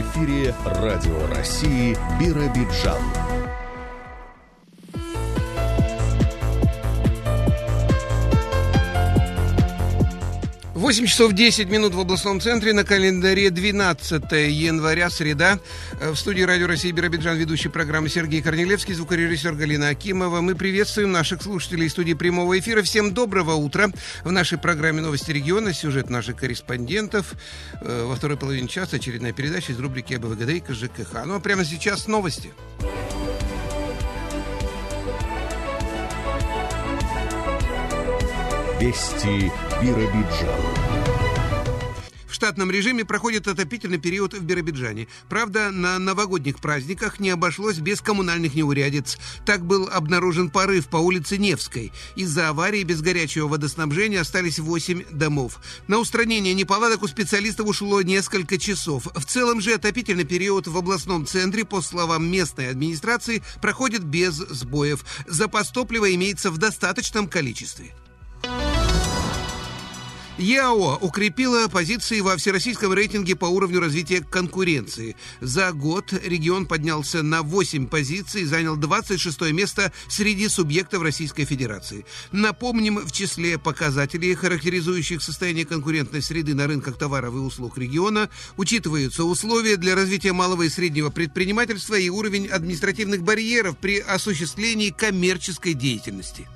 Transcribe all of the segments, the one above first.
эфире Радио России Биробиджан. 8 часов 10 минут в областном центре. На календаре 12 января, среда. В студии Радио России Биробиджан ведущий программы Сергей Корнелевский, звукорежиссер Галина Акимова. Мы приветствуем наших слушателей студии прямого эфира. Всем доброго утра. В нашей программе «Новости региона» сюжет наших корреспондентов. Э, во второй половине часа очередная передача из рубрики АБВГД и КЖКХ. Ну а прямо сейчас новости. Вести Биробиджан. В штатном режиме проходит отопительный период в Биробиджане. Правда, на новогодних праздниках не обошлось без коммунальных неурядиц. Так был обнаружен порыв по улице Невской. Из-за аварии без горячего водоснабжения остались 8 домов. На устранение неполадок у специалистов ушло несколько часов. В целом же отопительный период в областном центре, по словам местной администрации, проходит без сбоев. Запас топлива имеется в достаточном количестве. ЯО укрепила позиции во всероссийском рейтинге по уровню развития конкуренции. За год регион поднялся на 8 позиций и занял 26 место среди субъектов Российской Федерации. Напомним, в числе показателей, характеризующих состояние конкурентной среды на рынках товаров и услуг региона, учитываются условия для развития малого и среднего предпринимательства и уровень административных барьеров при осуществлении коммерческой деятельности.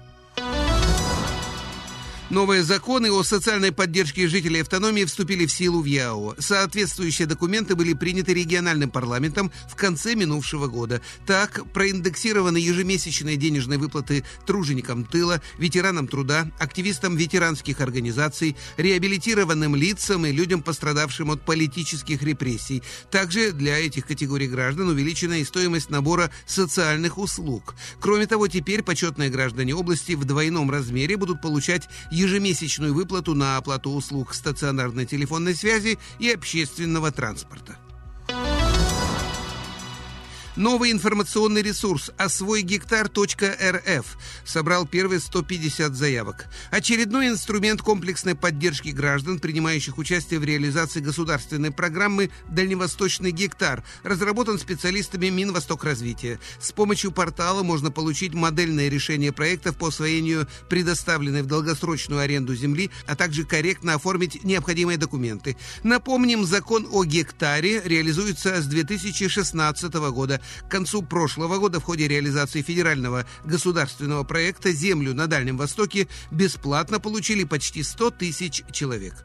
Новые законы о социальной поддержке жителей автономии вступили в силу в ЯО. Соответствующие документы были приняты региональным парламентом в конце минувшего года. Так, проиндексированы ежемесячные денежные выплаты труженикам тыла, ветеранам труда, активистам ветеранских организаций, реабилитированным лицам и людям, пострадавшим от политических репрессий. Также для этих категорий граждан увеличена и стоимость набора социальных услуг. Кроме того, теперь почетные граждане области в двойном размере будут получать ежемесячные ежемесячную выплату на оплату услуг стационарной телефонной связи и общественного транспорта. Новый информационный ресурс освойгектар.рф собрал первые 150 заявок. Очередной инструмент комплексной поддержки граждан, принимающих участие в реализации государственной программы «Дальневосточный гектар», разработан специалистами Минвостокразвития. С помощью портала можно получить модельное решение проектов по освоению предоставленной в долгосрочную аренду земли, а также корректно оформить необходимые документы. Напомним, закон о гектаре реализуется с 2016 года. К концу прошлого года в ходе реализации федерального государственного проекта «Землю на Дальнем Востоке» бесплатно получили почти 100 тысяч человек.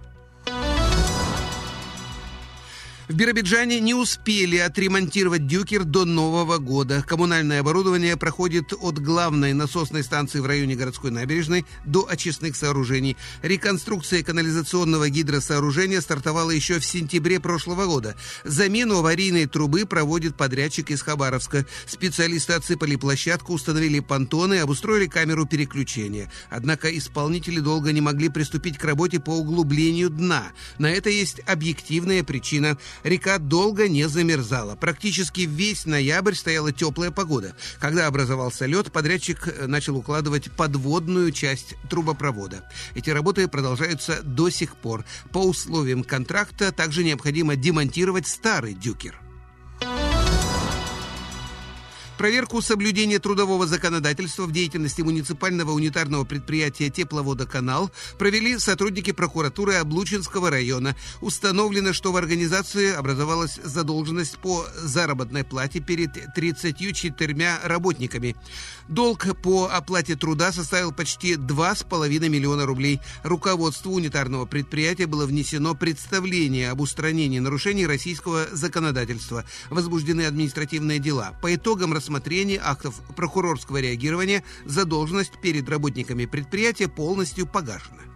В Биробиджане не успели отремонтировать «Дюкер» до Нового года. Коммунальное оборудование проходит от главной насосной станции в районе городской набережной до очистных сооружений. Реконструкция канализационного гидросооружения стартовала еще в сентябре прошлого года. Замену аварийной трубы проводит подрядчик из Хабаровска. Специалисты отсыпали площадку, установили понтоны, обустроили камеру переключения. Однако исполнители долго не могли приступить к работе по углублению дна. На это есть объективная причина – река долго не замерзала. Практически весь ноябрь стояла теплая погода. Когда образовался лед, подрядчик э, начал укладывать подводную часть трубопровода. Эти работы продолжаются до сих пор. По условиям контракта также необходимо демонтировать старый дюкер. Проверку соблюдения трудового законодательства в деятельности муниципального унитарного предприятия «Тепловодоканал» провели сотрудники прокуратуры Облучинского района. Установлено, что в организации образовалась задолженность по заработной плате перед 34 работниками. Долг по оплате труда составил почти 2,5 миллиона рублей. Руководству унитарного предприятия было внесено представление об устранении нарушений российского законодательства. Возбуждены административные дела. По итогам рассмотрения рассмотрения актов прокурорского реагирования задолженность перед работниками предприятия полностью погашена.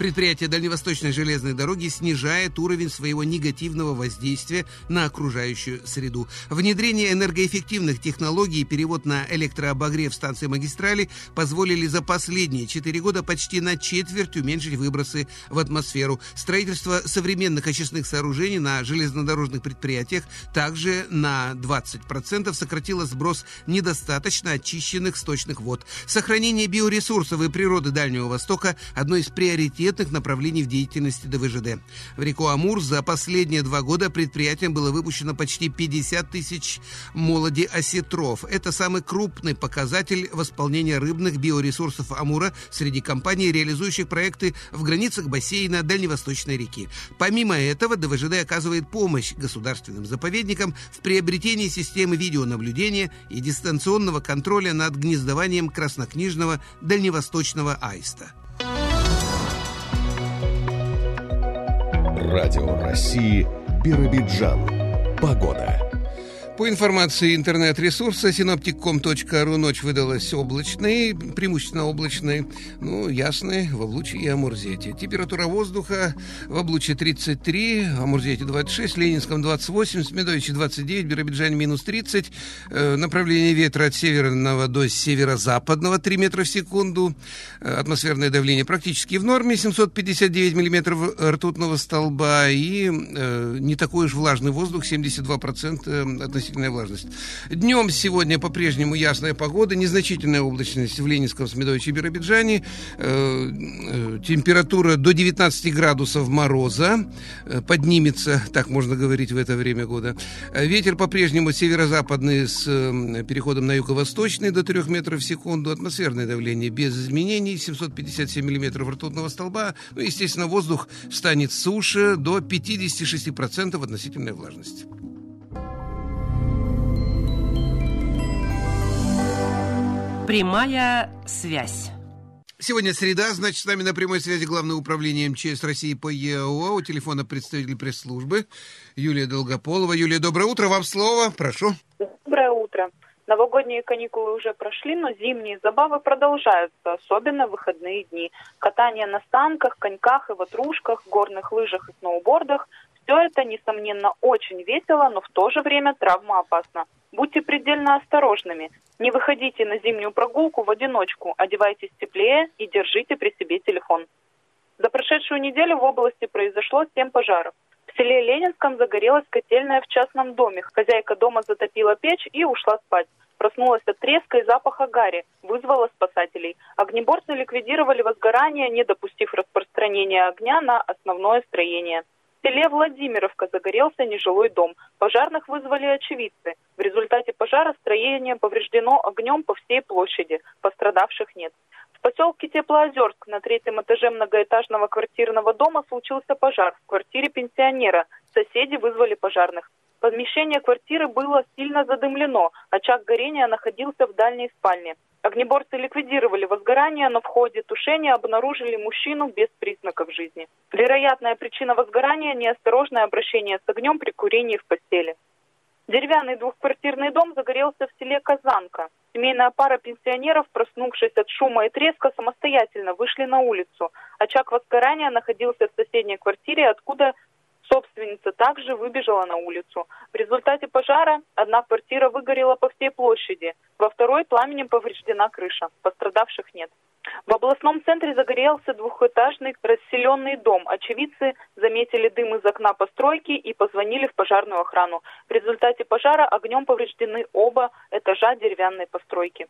Предприятие Дальневосточной железной дороги снижает уровень своего негативного воздействия на окружающую среду. Внедрение энергоэффективных технологий и перевод на электрообогрев станции магистрали позволили за последние четыре года почти на четверть уменьшить выбросы в атмосферу. Строительство современных очистных сооружений на железнодорожных предприятиях также на 20% сократило сброс недостаточно очищенных сточных вод. Сохранение биоресурсов и природы Дальнего Востока – одно из приоритетов приоритетных направлений в деятельности ДВЖД. В реку Амур за последние два года предприятием было выпущено почти 50 тысяч молоди осетров. Это самый крупный показатель восполнения рыбных биоресурсов Амура среди компаний, реализующих проекты в границах бассейна Дальневосточной реки. Помимо этого, ДВЖД оказывает помощь государственным заповедникам в приобретении системы видеонаблюдения и дистанционного контроля над гнездованием краснокнижного дальневосточного аиста. Радио России Биробиджан. Погода. По информации интернет-ресурса синоптикком.ру ночь выдалась облачной, преимущественно облачной, ну, ясной в Облуче и Амурзете. Температура воздуха в Облуче 33, в Амурзете 26, Ленинском 28, Смедовиче 29, Биробиджане минус 30, э, направление ветра от северного до северо-западного 3 метра в секунду, э, атмосферное давление практически в норме, 759 миллиметров ртутного столба. И э, не такой уж влажный воздух, 72% относительно относительная влажность. Днем сегодня по-прежнему ясная погода, незначительная облачность в Ленинском, Смедовиче и Биробиджане. Э, э, температура до 19 градусов мороза э, поднимется, так можно говорить в это время года. Ветер по-прежнему северо-западный с переходом на юго-восточный до 3 метров в секунду. Атмосферное давление без изменений, 757 миллиметров ртутного столба. Ну, естественно, воздух станет суше до 56% относительной влажности. Прямая связь. Сегодня среда, значит, с нами на прямой связи Главное управление МЧС России по ЕО. У телефона представитель пресс-службы Юлия Долгополова. Юлия, доброе утро, вам слово, прошу. Доброе утро. Новогодние каникулы уже прошли, но зимние забавы продолжаются, особенно в выходные дни. Катание на станках, коньках и ватрушках, горных лыжах и сноубордах – все это, несомненно, очень весело, но в то же время травмоопасно. Будьте предельно осторожными. Не выходите на зимнюю прогулку в одиночку, одевайтесь теплее и держите при себе телефон. За прошедшую неделю в области произошло 7 пожаров. В селе Ленинском загорелась котельная в частном доме. Хозяйка дома затопила печь и ушла спать. Проснулась от треска и запаха гари, вызвала спасателей. Огнеборцы ликвидировали возгорание, не допустив распространения огня на основное строение. В селе Владимировка загорелся нежилой дом. Пожарных вызвали очевидцы. В результате пожара строение повреждено огнем по всей площади. Пострадавших нет. В поселке Теплоозерск на третьем этаже многоэтажного квартирного дома случился пожар. В квартире пенсионера. Соседи вызвали пожарных. Помещение квартиры было сильно задымлено. Очаг горения находился в дальней спальне. Огнеборцы ликвидировали возгорание, но в ходе тушения обнаружили мужчину без признаков жизни. Вероятная причина возгорания – неосторожное обращение с огнем при курении в постели. Деревянный двухквартирный дом загорелся в селе Казанка. Семейная пара пенсионеров, проснувшись от шума и треска, самостоятельно вышли на улицу. Очаг возгорания находился в соседней квартире, откуда Собственница также выбежала на улицу. В результате пожара одна квартира выгорела по всей площади, во второй пламенем повреждена крыша. Пострадавших нет. В областном центре загорелся двухэтажный расселенный дом. Очевидцы заметили дым из окна постройки и позвонили в пожарную охрану. В результате пожара огнем повреждены оба этажа деревянной постройки.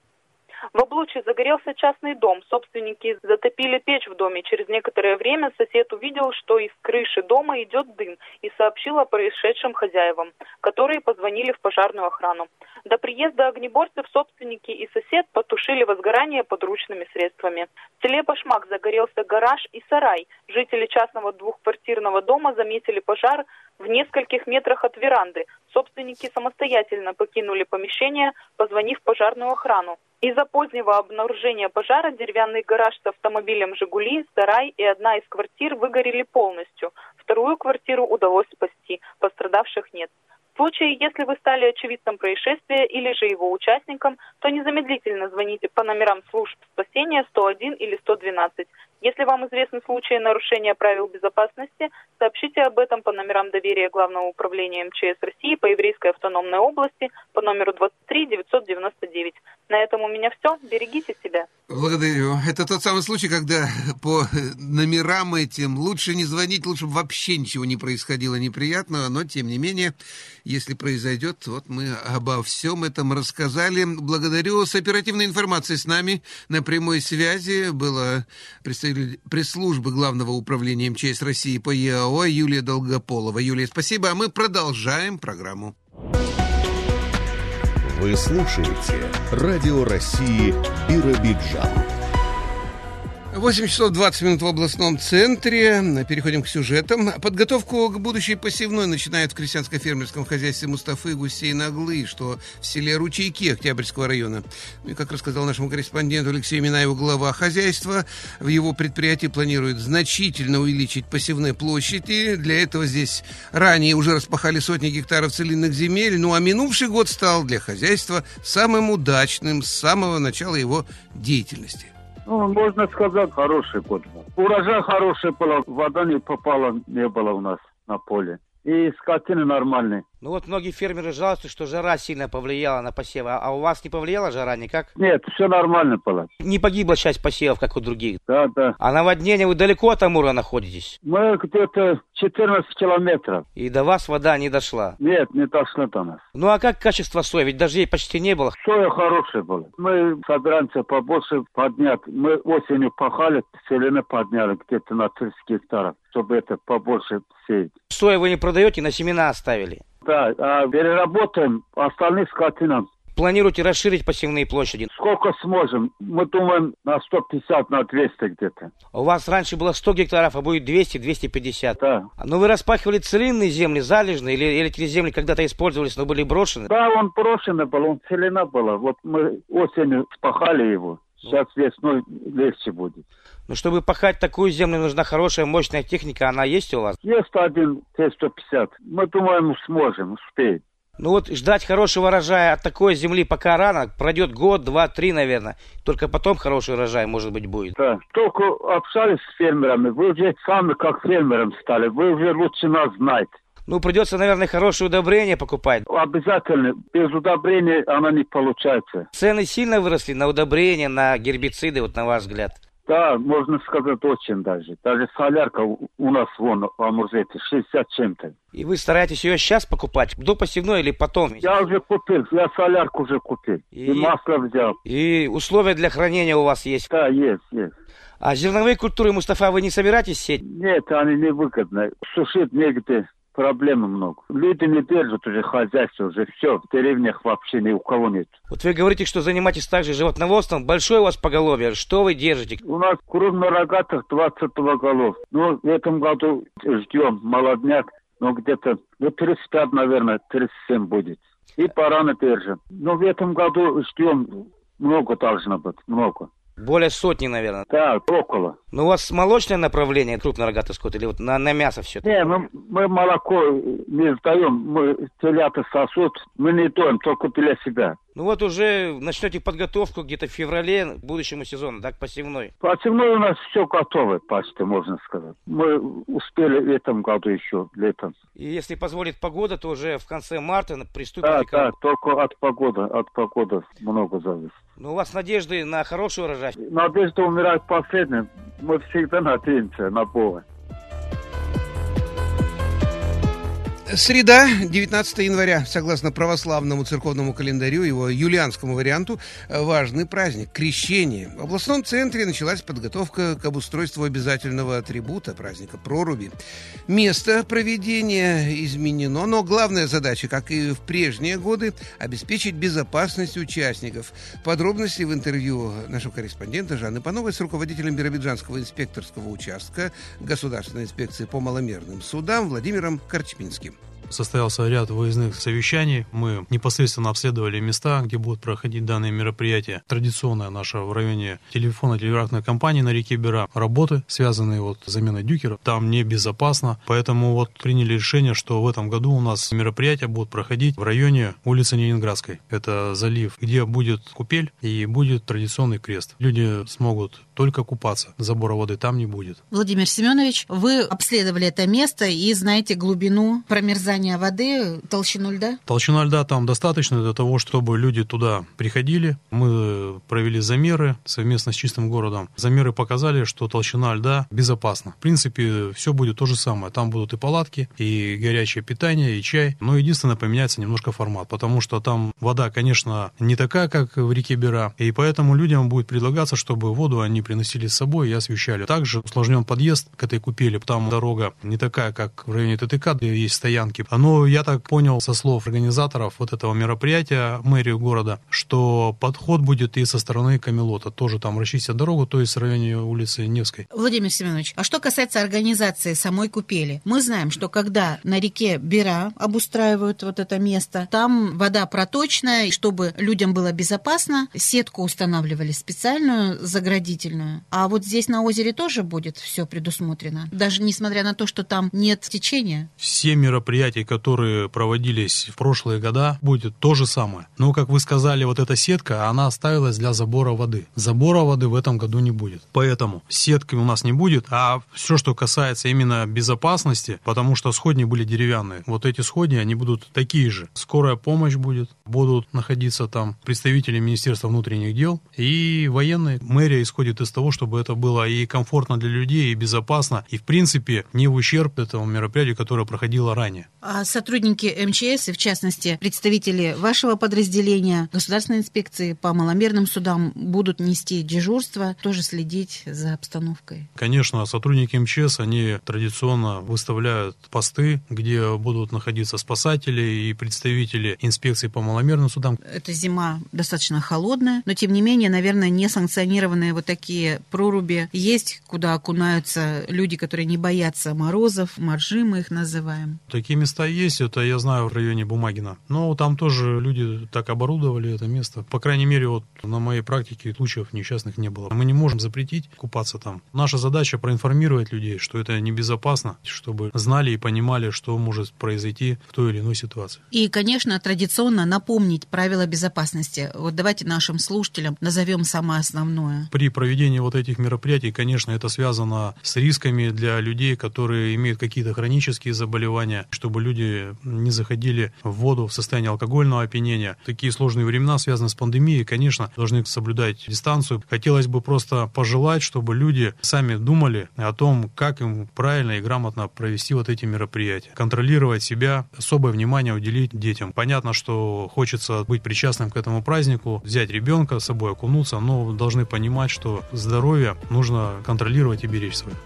В Облуче загорелся частный дом. Собственники затопили печь в доме. Через некоторое время сосед увидел, что из крыши дома идет дым и сообщил о происшедшем хозяевам, которые позвонили в пожарную охрану. До приезда огнеборцев собственники и сосед потушили возгорание подручными средствами. В селе Башмак загорелся гараж и сарай. Жители частного двухквартирного дома заметили пожар в нескольких метрах от веранды. Собственники самостоятельно покинули помещение, позвонив пожарную охрану. Из-за позднего обнаружения пожара деревянный гараж с автомобилем «Жигули», сарай и одна из квартир выгорели полностью. Вторую квартиру удалось спасти, пострадавших нет. В случае, если вы стали очевидцем происшествия или же его участником, то незамедлительно звоните по номерам служб спасения 101 или 112. Если вам известны случаи нарушения правил безопасности, сообщите об этом по номерам доверия Главного управления МЧС России по Еврейской автономной области по номеру 23 999. На этом у меня все. Берегите себя. Благодарю. Это тот самый случай, когда по номерам этим лучше не звонить, лучше бы вообще ничего не происходило неприятного, но тем не менее, если произойдет, вот мы обо всем этом рассказали. Благодарю. С оперативной информацией с нами на прямой связи представитель представитель пресс-службы Главного управления МЧС России по ЕАО Юлия Долгополова. Юлия, спасибо, а мы продолжаем программу. Вы слушаете Радио России Биробиджан. 8 часов 20 минут в областном центре. Переходим к сюжетам. Подготовку к будущей посевной начинают в крестьянско-фермерском хозяйстве Мустафы Гусей Наглы, что в селе Ручейки Октябрьского района. Ну и, как рассказал нашему корреспонденту Алексею Минаеву, глава хозяйства, в его предприятии планируют значительно увеличить посевные площади. Для этого здесь ранее уже распахали сотни гектаров целинных земель. Ну а минувший год стал для хозяйства самым удачным с самого начала его деятельности. Ну, можно сказать, хороший год. Урожай хороший был, вода не попала, не было у нас на поле. И скотины нормальные. Ну вот многие фермеры жалуются, что жара сильно повлияла на посевы. А у вас не повлияла жара никак? Нет, все нормально было. Не погибла часть посевов, как у других? Да, да. А наводнение вы далеко от Амура находитесь? Мы где-то 14 километров. И до вас вода не дошла? Нет, не дошла до нас. Ну а как качество сои? Ведь дождей почти не было. Соя хорошая была. Мы собираемся побольше поднять. Мы осенью пахали, селены подняли где-то на 30 гектаров, чтобы это побольше сеять. Соя вы не продаете, на семена оставили? Да, а переработаем остальные скотинам. Планируете расширить посевные площади? Сколько сможем? Мы думаем на 150, на 200 где-то. У вас раньше было 100 гектаров, а будет 200-250. Да. Но вы распахивали целинные земли, залежные, или, или эти земли когда-то использовались, но были брошены? Да, он брошенный был, он целина была. Вот мы осенью спахали его. Сейчас весной легче будет. Но чтобы пахать такую землю, нужна хорошая, мощная техника. Она есть у вас? Есть один Т-150. Мы думаем, сможем, успеем. Ну вот ждать хорошего урожая от такой земли пока рано. Пройдет год, два, три, наверное. Только потом хороший урожай, может быть, будет. Да. Только общались с фермерами. Вы уже сами как фермером стали. Вы уже лучше нас знаете. Ну, придется, наверное, хорошее удобрение покупать. Обязательно. Без удобрения она не получается. Цены сильно выросли на удобрения, на гербициды, вот на ваш взгляд? Да, можно сказать, очень даже. Даже солярка у нас вон в Амурзете 60 чем-то. И вы стараетесь ее сейчас покупать, до посевной или потом? Я уже купил, я солярку уже купил. И, и масло взял. И условия для хранения у вас есть? Да, есть, есть. А зерновые культуры, Мустафа, вы не собираетесь сеять? Нет, они невыгодны. Сушить негде проблем много. Люди не держат уже хозяйство, уже все, в деревнях вообще ни у кого нет. Вот вы говорите, что занимаетесь также животноводством. Большое у вас поголовье. Что вы держите? У нас крупнорогатых 22 голов. Ну, в этом году ждем молодняк, ну, где-то, ну, 35, наверное, 37 будет. И бараны держим. Ну, в этом году ждем много должно быть, много. Более сотни, наверное. Да, около. Ну, у вас молочное направление, крупный рогатый скот, или вот на, на мясо все? Не, мы, мы молоко не сдаем, мы телята сосут, мы не доим, только для себя. Ну вот уже начнете подготовку где-то в феврале к будущему сезону, так, посевной? Посевной у нас все готово почти, можно сказать. Мы успели в этом году еще, летом. И если позволит погода, то уже в конце марта приступите да, к... Да, только от погоды, от погоды много зависит. Ну у вас надежды на хороший урожай? Надежда умирает последним. Мы всегда надеемся на Бога. Среда, 19 января, согласно православному церковному календарю, его юлианскому варианту, важный праздник – крещение. В областном центре началась подготовка к обустройству обязательного атрибута праздника – проруби. Место проведения изменено, но главная задача, как и в прежние годы, обеспечить безопасность участников. Подробности в интервью нашего корреспондента Жанны Пановой с руководителем Биробиджанского инспекторского участка Государственной инспекции по маломерным судам Владимиром Корчминским состоялся ряд выездных совещаний. Мы непосредственно обследовали места, где будут проходить данные мероприятия. Традиционная наша в районе телефонно-телеграфной компании на реке Бера работы, связанные вот с заменой дюкера. Там небезопасно, поэтому вот приняли решение, что в этом году у нас мероприятия будут проходить в районе улицы Ленинградской. Это залив, где будет купель и будет традиционный крест. Люди смогут только купаться, забора воды там не будет. Владимир Семенович, вы обследовали это место и знаете глубину промерзания содержание воды, толщину льда? Толщина льда там достаточно для того, чтобы люди туда приходили. Мы провели замеры совместно с чистым городом. Замеры показали, что толщина льда безопасна. В принципе, все будет то же самое. Там будут и палатки, и горячее питание, и чай. Но единственное, поменяется немножко формат, потому что там вода, конечно, не такая, как в реке Бера, и поэтому людям будет предлагаться, чтобы воду они приносили с собой и освещали. Также усложнен подъезд к этой купели, там дорога не такая, как в районе ТТК, где есть стоянки. Но я так понял со слов организаторов вот этого мероприятия, мэрию города, что подход будет и со стороны Камелота. Тоже там расчистят дорогу, то есть в районе улицы Невской. Владимир Семенович, а что касается организации самой купели? Мы знаем, что когда на реке Бера обустраивают вот это место, там вода проточная, и чтобы людям было безопасно, сетку устанавливали специальную, заградительную. А вот здесь на озере тоже будет все предусмотрено, даже несмотря на то, что там нет течения? Все мероприятия, которые проводились в прошлые года, будет то же самое. Но, как вы сказали, вот эта сетка, она оставилась для забора воды. Забора воды в этом году не будет. Поэтому сетки у нас не будет, а все, что касается именно безопасности, потому что сходни были деревянные, вот эти сходни, они будут такие же. Скорая помощь будет, будут находиться там представители Министерства внутренних дел и военные. Мэрия исходит из того, чтобы это было и комфортно для людей, и безопасно, и в принципе не в ущерб этому мероприятию, которое проходило ранее. А сотрудники МЧС, и в частности представители вашего подразделения, Государственной инспекции по маломерным судам будут нести дежурство, тоже следить за обстановкой? Конечно, сотрудники МЧС, они традиционно выставляют посты, где будут находиться спасатели и представители инспекции по маломерным судам. Эта зима достаточно холодная, но тем не менее, наверное, не санкционированные вот такие проруби есть, куда окунаются люди, которые не боятся морозов, моржи мы их называем. Такие места есть, это я знаю в районе Бумагина. Но там тоже люди так оборудовали это место. По крайней мере, вот на моей практике случаев несчастных не было. Мы не можем запретить купаться там. Наша задача проинформировать людей, что это небезопасно, чтобы знали и понимали, что может произойти в той или иной ситуации. И, конечно, традиционно напомнить правила безопасности. Вот давайте нашим слушателям назовем самое основное. При проведении вот этих мероприятий, конечно, это связано с рисками для людей, которые имеют какие-то хронические заболевания, чтобы люди не заходили в воду в состоянии алкогольного опьянения. Такие сложные времена связаны с пандемией, конечно, должны соблюдать дистанцию. Хотелось бы просто пожелать, чтобы люди сами думали о том, как им правильно и грамотно провести вот эти мероприятия. Контролировать себя, особое внимание уделить детям. Понятно, что хочется быть причастным к этому празднику, взять ребенка с собой, окунуться, но должны понимать, что здоровье нужно контролировать и беречь свое.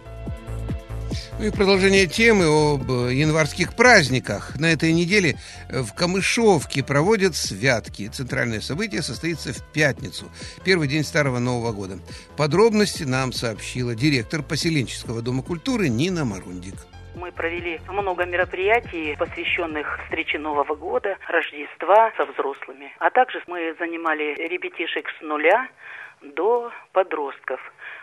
Ну и продолжение темы об январских праздниках. На этой неделе в Камышовке проводят святки. Центральное событие состоится в пятницу, первый день Старого Нового года. Подробности нам сообщила директор поселенческого дома культуры Нина Марундик мы провели много мероприятий, посвященных встрече Нового года, Рождества со взрослыми. А также мы занимали ребятишек с нуля до подростков.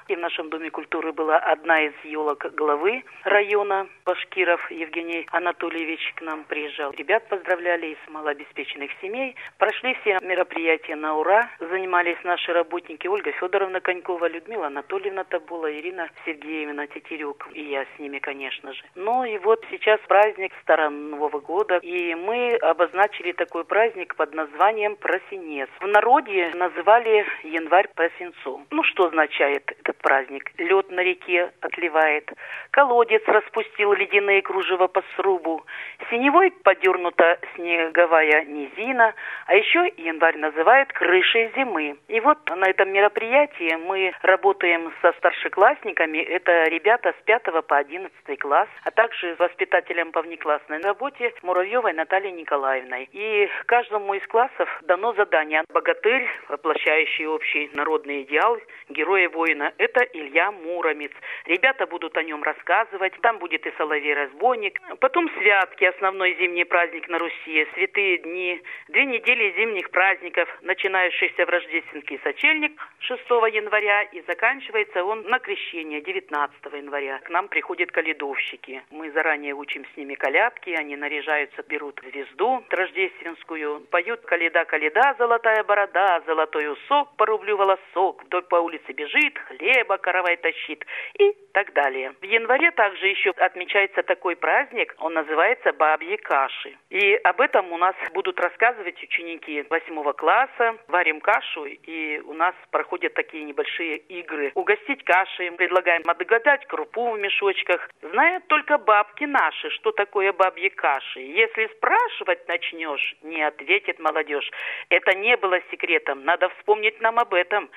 И в нашем Доме культуры была одна из елок главы района Башкиров Евгений Анатольевич к нам приезжал. Ребят поздравляли из малообеспеченных семей. Прошли все мероприятия на ура. Занимались наши работники Ольга Федоровна Конькова, Людмила Анатольевна Табула, Ирина Сергеевна Тетерюк. И я с ними, конечно же. Ну и вот сейчас праздник Старого года. И мы обозначили такой праздник под названием Просинец. В народе называли январь просинцом. Ну что означает этот праздник. Лед на реке отливает, колодец распустил ледяные кружева по срубу, синевой подернута снеговая низина, а еще январь называют крышей зимы. И вот на этом мероприятии мы работаем со старшеклассниками, это ребята с 5 по 11 класс, а также с воспитателем по внеклассной работе Муравьевой Натальей Николаевной. И каждому из классов дано задание «Богатырь, воплощающий общий народный идеал, героя воина» это Илья Муромец. Ребята будут о нем рассказывать. Там будет и Соловей-разбойник. Потом святки, основной зимний праздник на Руси, святые дни. Две недели зимних праздников, начинающихся в рождественский сочельник 6 января и заканчивается он на крещение 19 января. К нам приходят каледовщики. Мы заранее учим с ними колядки, они наряжаются, берут звезду рождественскую, поют «Каледа, каледа, золотая борода, золотой усок, по рублю волосок, вдоль по улице бежит, хлеб хлеба каравай тащит. И так далее. В январе также еще отмечается такой праздник, он называется Бабьи каши. И об этом у нас будут рассказывать ученики восьмого класса. Варим кашу, и у нас проходят такие небольшие игры. Угостить кашей, предлагаем отгадать крупу в мешочках. Знают только бабки наши, что такое бабьи каши. Если спрашивать начнешь, не ответит молодежь. Это не было секретом, надо вспомнить нам об этом.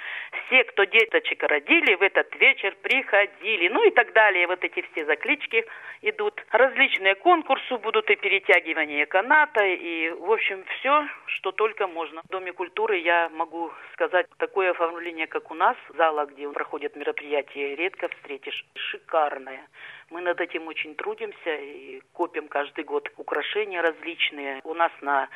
Все, кто деточек родили, в этот вечер приходили. Ну и так далее. Вот эти все заклички идут. Различные конкурсы будут и перетягивание каната, и, в общем, все, что только можно. В Доме культуры я могу сказать, такое оформление, как у нас, зала, где проходят мероприятия, редко встретишь. Шикарное. Мы над этим очень трудимся и копим каждый год украшения различные. У нас на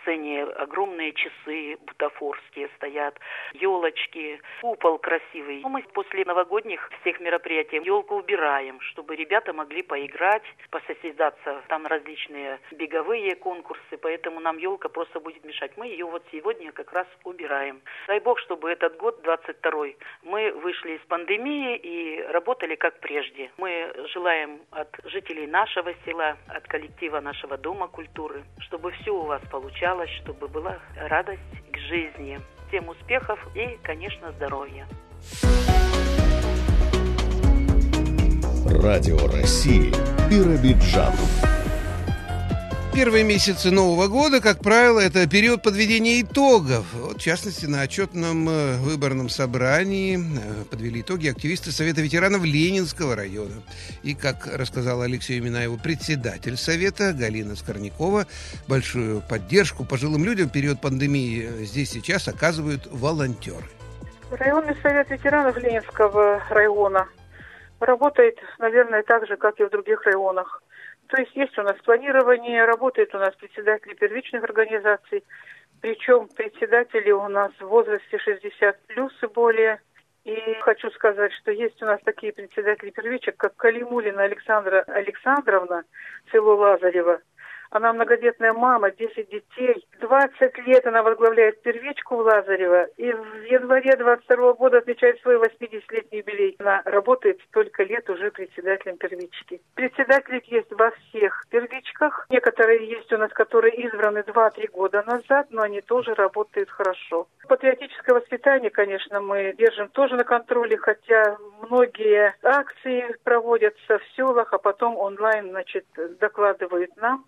сцене огромные часы бутафорские стоят, елочки, купол красивый. Мы после новогодних всех мероприятий елку убираем, чтобы ребята могли поиграть, посостязаться. Там различные беговые конкурсы, поэтому нам елка просто будет мешать. Мы ее вот сегодня как раз убираем. Дай бог, чтобы этот год, 22 мы вышли из пандемии и работали как прежде. Мы желаем от жителей нашего села, от коллектива нашего Дома культуры, чтобы все у вас получалось, чтобы была радость к жизни. Всем успехов и, конечно, здоровья. Радио России Биробиджан. Первые месяцы Нового года, как правило, это период подведения итогов. Вот, в частности, на отчетном э, выборном собрании э, подвели итоги активисты Совета ветеранов Ленинского района. И, как рассказал Алексею Минаеву председатель Совета Галина Скорнякова, большую поддержку пожилым людям в период пандемии здесь сейчас оказывают волонтеры. Районный совет ветеранов Ленинского района работает, наверное, так же, как и в других районах. То есть есть у нас планирование, работает у нас председатели первичных организаций, причем председатели у нас в возрасте 60 плюс и более. И хочу сказать, что есть у нас такие председатели первичек, как Калимулина Александра Александровна, село Лазарево, она многодетная мама, 10 детей. 20 лет она возглавляет первичку в Лазарево. И в январе 22 года отмечает свой 80-летний юбилей. Она работает столько лет уже председателем первички. Председатели есть во всех первичках. Некоторые есть у нас, которые избраны 2-3 года назад, но они тоже работают хорошо. Патриотическое воспитание, конечно, мы держим тоже на контроле, хотя многие акции проводятся в селах, а потом онлайн, значит, докладывают нам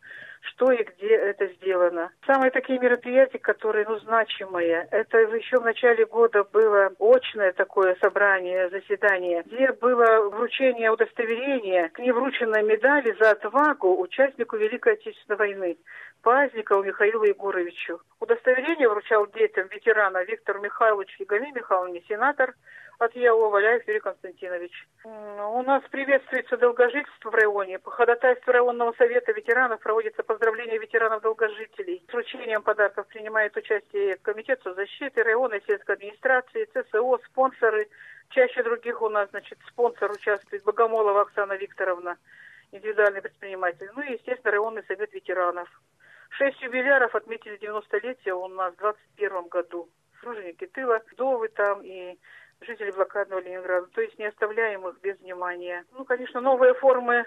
что и где это сделано. Самые такие мероприятия, которые, ну, значимые, это еще в начале года было очное такое собрание, заседание, где было вручение удостоверения к неврученной медали за отвагу участнику Великой Отечественной войны. Пазникову Михаилу Егоровичу. Удостоверение вручал детям ветерана Виктор Михайлович и Гами Михайловне, сенатор от ЯО Валяев Юрий Константинович. У нас приветствуется долгожительство в районе. По ходатайству районного совета ветеранов проводится поздравление ветеранов-долгожителей. С вручением подарков принимает участие Комитет соцзащиты, районной сельской администрации, ЦСО, спонсоры. Чаще других у нас, значит, спонсор участвует Богомолова Оксана Викторовна, индивидуальный предприниматель. Ну и, естественно, районный совет ветеранов. Шесть юбиляров отметили 90-летие у нас в 21 году. Труженики тыла, вдовы там и жителей блокадного Ленинграда, то есть не оставляем их без внимания. Ну, конечно, новые формы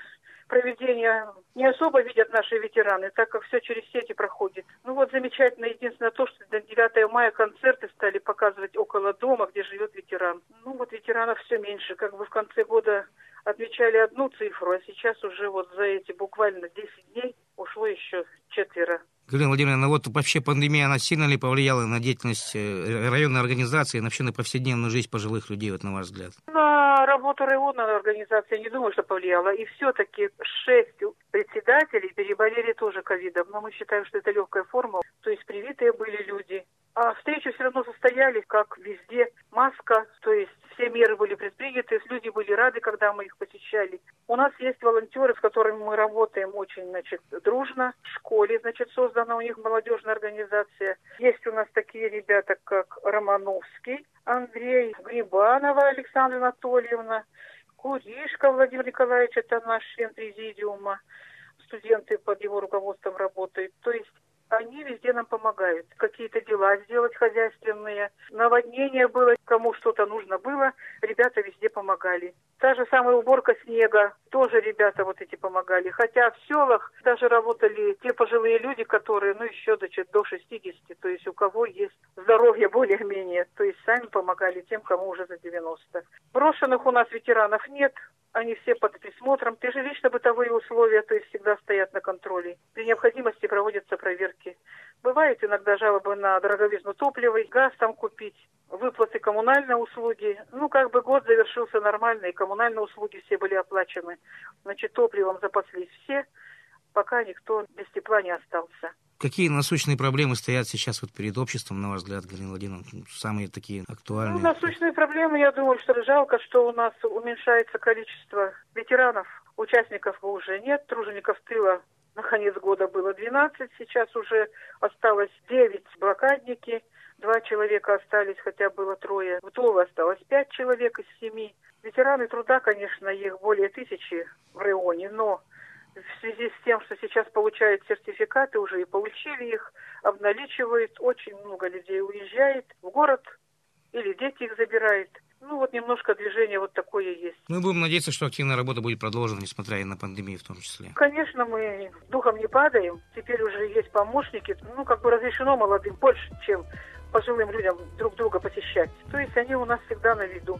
проведения не особо видят наши ветераны, так как все через сети проходит. Ну вот замечательно единственное то, что до 9 мая концерты стали показывать около дома, где живет ветеран. Ну вот ветеранов все меньше, как бы в конце года отмечали одну цифру, а сейчас уже вот за эти буквально 10 дней ушло еще четверо. Галина Владимировна, ну вот вообще пандемия, она сильно ли повлияла на деятельность э, районной организации и вообще на повседневную жизнь пожилых людей, вот на ваш взгляд? На работу районной организации не думаю, что повлияло. И все-таки шесть председателей переболели тоже ковидом. Но мы считаем, что это легкая форма. То есть привитые были люди. А встречи все равно состоялись, как везде. Маска, то есть все меры были предприняты, люди были рады, когда мы их посещали. У нас есть волонтеры, с которыми мы работаем очень, значит, дружно. В школе, значит, создана у них молодежная организация. Есть у нас такие ребята, как Романовский, Андрей Грибанова Александра Анатольевна, Куришка Владимир Николаевич, это наш член президиума. Студенты под его руководством работают. То есть они везде нам помогают. Какие-то дела сделать хозяйственные. Наводнение было, кому что-то нужно было, ребята везде помогали. Та же самая уборка снега, тоже ребята вот эти помогали. Хотя в селах даже работали те пожилые люди, которые, ну, еще до, до 60, то есть у кого есть здоровье более-менее, то есть сами помогали тем, кому уже за 90. Брошенных у нас ветеранов нет, они все под присмотром. Лично-бытовые условия, то есть всегда стоят на контроле. При необходимости проводятся проверки. Бывают иногда жалобы на дороговизну топлива, газ там купить, выплаты коммунальные услуги. Ну, как бы год завершился нормально, и коммунальные услуги все были оплачены. Значит, топливом запаслись все, пока никто без тепла не остался. Какие насущные проблемы стоят сейчас вот перед обществом, на ваш взгляд, Галина Владимировна? Самые такие актуальные? Ну, насущные проблемы, я думаю, что жалко, что у нас уменьшается количество ветеранов. Участников уже нет, тружеников тыла на конец года было 12, сейчас уже осталось 9 блокадники, два человека остались, хотя было трое. В Тулу осталось 5 человек из 7. Ветераны труда, конечно, их более тысячи в районе, но в связи с тем, что сейчас получают сертификаты, уже и получили их, обналичивают, очень много людей уезжает в город или дети их забирают. Ну вот немножко движение вот такое есть. Мы будем надеяться, что активная работа будет продолжена, несмотря и на пандемию в том числе. Конечно, мы духом не падаем. Теперь уже есть помощники. Ну, как бы разрешено молодым больше, чем пожилым людям друг друга посещать. То есть они у нас всегда на виду.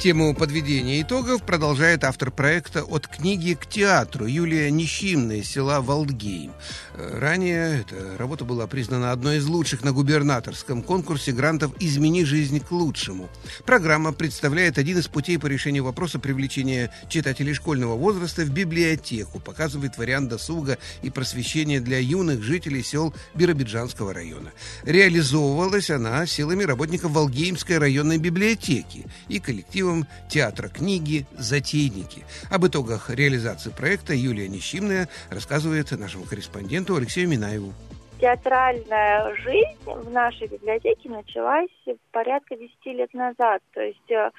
Тему подведения итогов продолжает автор проекта «От книги к театру» Юлия Нищимна из села Валдгейм. Ранее эта работа была признана одной из лучших на губернаторском конкурсе грантов «Измени жизнь к лучшему». Программа представляет один из путей по решению вопроса привлечения читателей школьного возраста в библиотеку, показывает вариант досуга и просвещения для юных жителей сел Биробиджанского района. Реализовывалась она силами работников Волгеймской районной библиотеки и коллективом театра книги «Затейники». Об итогах реализации проекта Юлия Нищимная рассказывает нашему корреспонденту Алексею Минаеву. Театральная жизнь в нашей библиотеке началась порядка 10 лет назад. То есть э,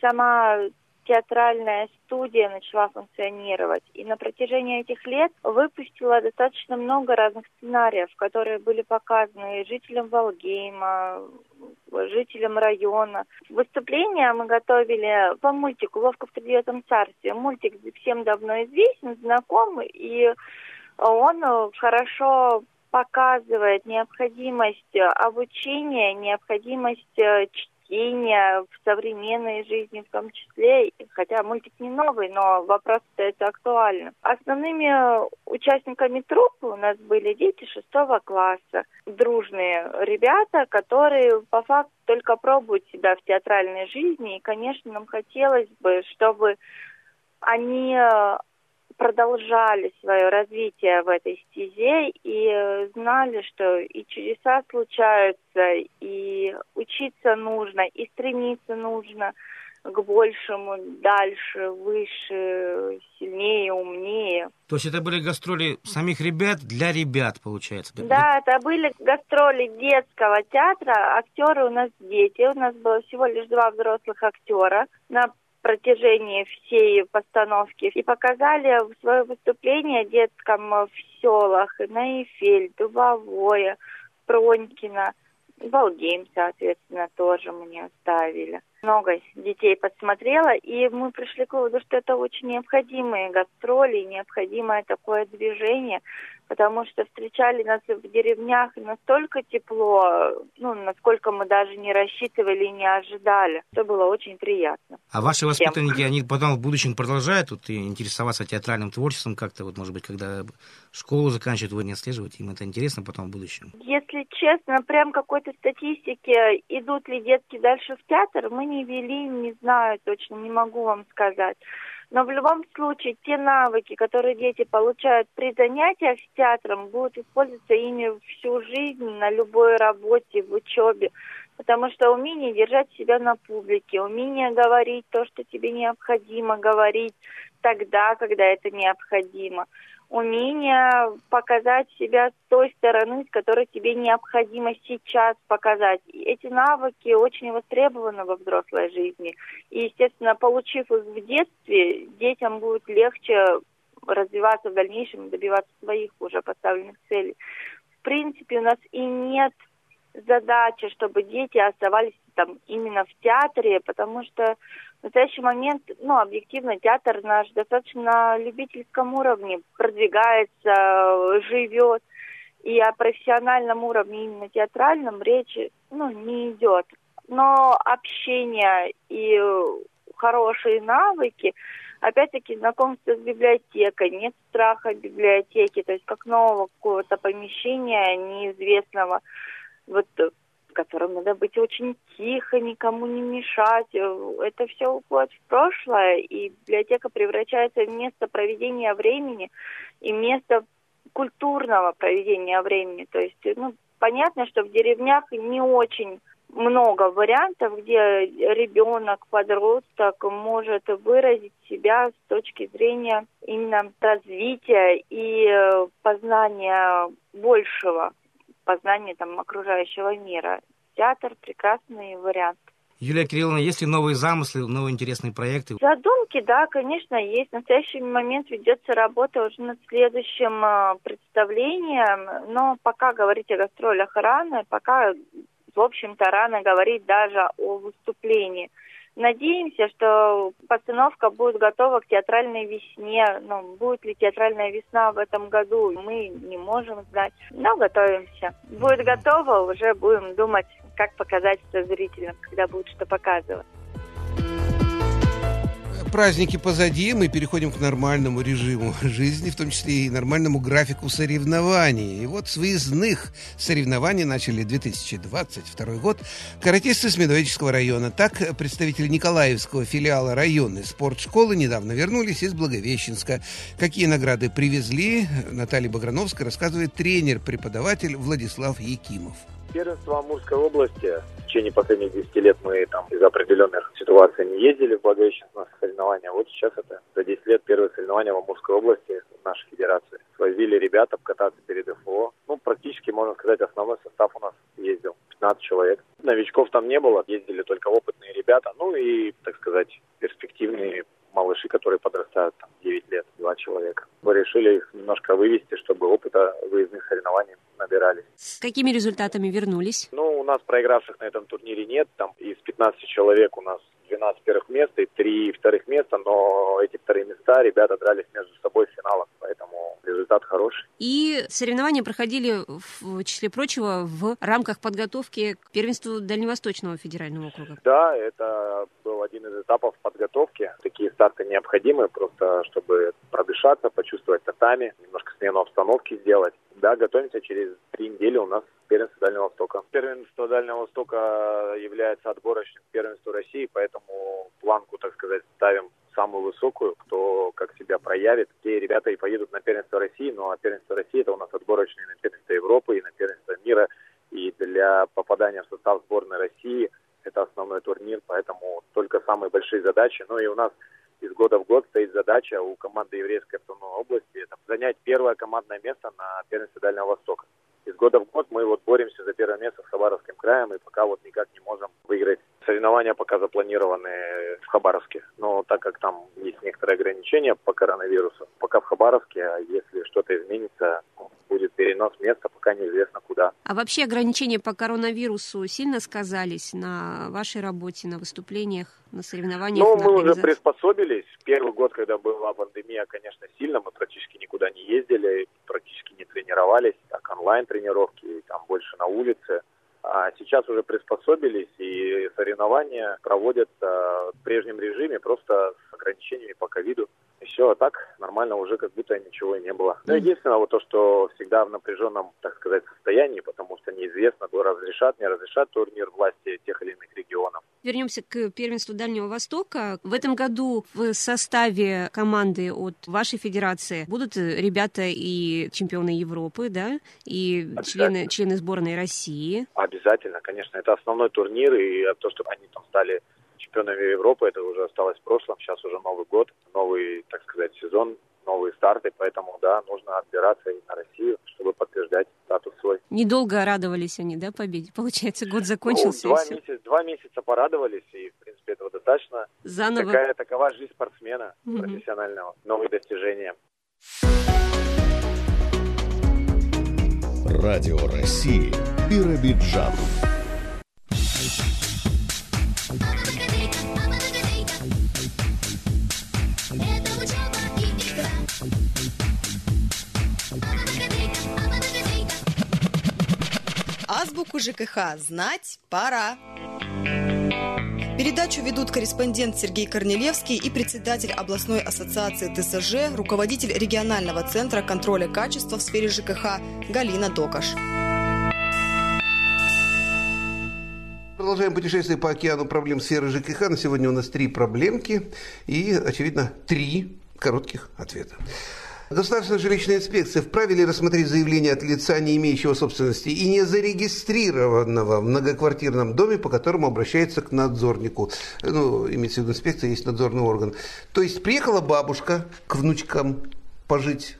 сама театральная студия начала функционировать. И на протяжении этих лет выпустила достаточно много разных сценариев, которые были показаны жителям Волгейма, жителям района. Выступления мы готовили по мультику «Вовка в тридевятом царстве». Мультик всем давно известен, знакомый, и он хорошо показывает необходимость обучения, необходимость чтения в современной жизни в том числе, хотя мультик не новый, но вопрос остается актуальным. Основными участниками труппы у нас были дети шестого класса, дружные ребята, которые по факту только пробуют себя в театральной жизни, и, конечно, нам хотелось бы, чтобы они продолжали свое развитие в этой стезе и э, знали, что и чудеса случаются, и учиться нужно, и стремиться нужно к большему, дальше, выше, сильнее, умнее. То есть это были гастроли самих ребят для ребят, получается? Да, это были гастроли детского театра. Актеры у нас дети. У нас было всего лишь два взрослых актера. На протяжении всей постановки и показали свое выступление детском в селах на Эйфель, Дубовое, Пронькино, Волгейм, соответственно, тоже мне оставили. Много детей подсмотрела, и мы пришли к выводу, что это очень необходимые гастроли, необходимое такое движение, потому что встречали нас в деревнях настолько тепло, ну, насколько мы даже не рассчитывали и не ожидали. Это было очень приятно. А ваши воспитанники, они потом в будущем продолжают вот, интересоваться театральным творчеством как-то, вот, может быть, когда школу заканчивают, вы не отслеживаете, им это интересно потом в будущем? Если честно, прям какой-то статистики, идут ли детки дальше в театр, мы не вели, не знаю точно, не могу вам сказать. Но в любом случае те навыки, которые дети получают при занятиях с театром, будут использоваться ими всю жизнь на любой работе, в учебе. Потому что умение держать себя на публике, умение говорить то, что тебе необходимо говорить тогда, когда это необходимо, умение показать себя с той стороны, с которой тебе необходимо сейчас показать. И эти навыки очень востребованы во взрослой жизни. И, естественно, получив их в детстве, детям будет легче развиваться в дальнейшем и добиваться своих уже поставленных целей. В принципе, у нас и нет задачи, чтобы дети оставались там именно в театре, потому что в настоящий момент, ну, объективно, театр наш достаточно на любительском уровне продвигается, живет. И о профессиональном уровне, именно театральном, речи, ну, не идет. Но общение и хорошие навыки, опять-таки знакомство с библиотекой, нет страха библиотеки, то есть как нового какого-то помещения неизвестного, вот в котором надо быть очень тихо, никому не мешать. Это все уходит в прошлое, и библиотека превращается в место проведения времени и место культурного проведения времени. То есть, ну, понятно, что в деревнях не очень много вариантов, где ребенок, подросток может выразить себя с точки зрения именно развития и э, познания большего, познания там окружающего мира. Театр – прекрасный вариант. Юлия Кирилловна, есть ли новые замыслы, новые интересные проекты? Задумки, да, конечно, есть. В настоящий момент ведется работа уже над следующим э, представлением, но пока говорить о гастролях рано, пока в общем-то, рано говорить даже о выступлении. Надеемся, что постановка будет готова к театральной весне. Ну, будет ли театральная весна в этом году, мы не можем знать. Но готовимся. Будет готово, уже будем думать, как показать это зрителям, когда будет что показывать праздники позади, мы переходим к нормальному режиму жизни, в том числе и нормальному графику соревнований. И вот с выездных соревнований начали 2022 год каратисты с Медовического района. Так, представители Николаевского филиала районной спортшколы недавно вернулись из Благовещенска. Какие награды привезли, Наталья Баграновская рассказывает тренер-преподаватель Владислав Якимов. Первенство Амурской области. В течение последних 10 лет мы там из определенных ситуаций не ездили в Благовещенск на соревнования. Вот сейчас это за 10 лет первое соревнование в Амурской области в нашей федерации. Свозили ребята покататься перед ФО. Ну, практически, можно сказать, основной состав у нас ездил. 15 человек. Новичков там не было, ездили только опытные ребята. Ну и, так сказать, перспективные малыши, которые подрастают там 9 лет, 2 человека. Мы решили их немножко вывести, чтобы опыта выездных соревнований набирались. С какими результатами вернулись? Ну, у нас проигравших на этом турнире нет. Там из 15 человек у нас 12 первых мест и 3 вторых места, но эти вторые места ребята дрались между собой в финалах, поэтому результат хороший. И соревнования проходили, в числе прочего, в рамках подготовки к первенству Дальневосточного федерального округа. Да, это был один из этапов подготовки. Такие старты необходимы, просто чтобы продышаться, почувствовать татами, немножко смену обстановки сделать. Да, готовимся через три недели у нас первенство Дальнего Востока. Первенство Дальнего Востока является отборочным к первенству России, поэтому планку, так сказать, ставим самую высокую, кто как себя проявит. Те ребята и поедут на первенство России, но первенство России это у нас отборочные на первенство Европы и на первенство мира. И для попадания в состав сборной России это основной турнир, поэтому только самые большие задачи. Ну и у нас из года в год стоит задача у команды Еврейской автономной области это занять первое командное место на первенстве Дальнего Востока из года в год мы вот боремся за первое место с Хабаровским краем, и пока вот никак не можем выиграть. Соревнования пока запланированы в Хабаровске, но так как там есть некоторые ограничения по коронавирусу, пока в Хабаровске, а если что-то изменится, будет перенос места, пока неизвестно куда. А вообще ограничения по коронавирусу сильно сказались на вашей работе, на выступлениях, на соревнованиях? Ну, мы уже приспособились. Первый год, когда была пандемия, конечно, сильно, мы практически никуда не ездили, практически не тренировались, так онлайн-тренировки, там больше на улице. А сейчас уже приспособились, и соревнования проводятся в прежнем режиме, просто с ограничениями по ковиду. И все, а так нормально уже как будто ничего и не было. Но единственное вот то, что всегда в напряженном, так сказать, состоянии, потому что неизвестно, разрешат, не разрешат турнир власти тех или иных регионов. Вернемся к первенству Дальнего Востока. В этом году в составе команды от вашей федерации будут ребята и чемпионы Европы, да, и члены, члены сборной России. Обязательно, конечно. Это основной турнир, и то, что они там стали чемпионами Европы, это уже осталось в прошлом. Сейчас уже Новый год, новый, так сказать, сезон, новые старты, поэтому, да, нужно отбираться и на Россию, чтобы подтверждать статус свой. Недолго радовались они, да, победе? Получается, год закончился. Ну, два, месяца, два месяца порадовались, и, в принципе, этого достаточно. Заново. Такая, такова жизнь спортсмена угу. профессионального. Новые достижения. Радио России. Биробиджан. Азбуку ЖКХ знать пора. Передачу ведут корреспондент Сергей Корнелевский и председатель областной ассоциации ТСЖ, руководитель регионального центра контроля качества в сфере ЖКХ Галина Докаш. Продолжаем путешествие по океану проблем сферы ЖКХ. На сегодня у нас три проблемки и, очевидно, три коротких ответа. Государственная жилищная инспекция вправе ли рассмотреть заявление от лица, не имеющего собственности и не зарегистрированного в многоквартирном доме, по которому обращается к надзорнику? Ну, имеется в виду инспекция, есть надзорный орган. То есть приехала бабушка к внучкам пожить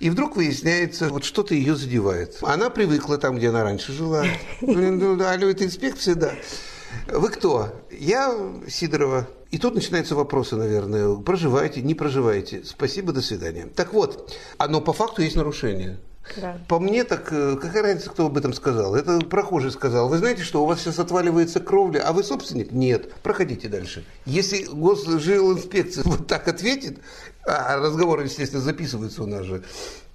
и вдруг выясняется, вот что-то ее задевает. Она привыкла там, где она раньше жила. Ну, алло, это инспекция, да. Вы кто? Я Сидорова. И тут начинаются вопросы, наверное. Проживаете, не проживаете. Спасибо, до свидания. Так вот, оно по факту есть нарушение. Да. По мне так, э, какая разница, кто об этом сказал? Это прохожий сказал. Вы знаете, что у вас сейчас отваливается кровля, а вы собственник? Нет. Проходите дальше. Если госжилинспекция вот так ответит, а разговор, естественно, записывается у нас же,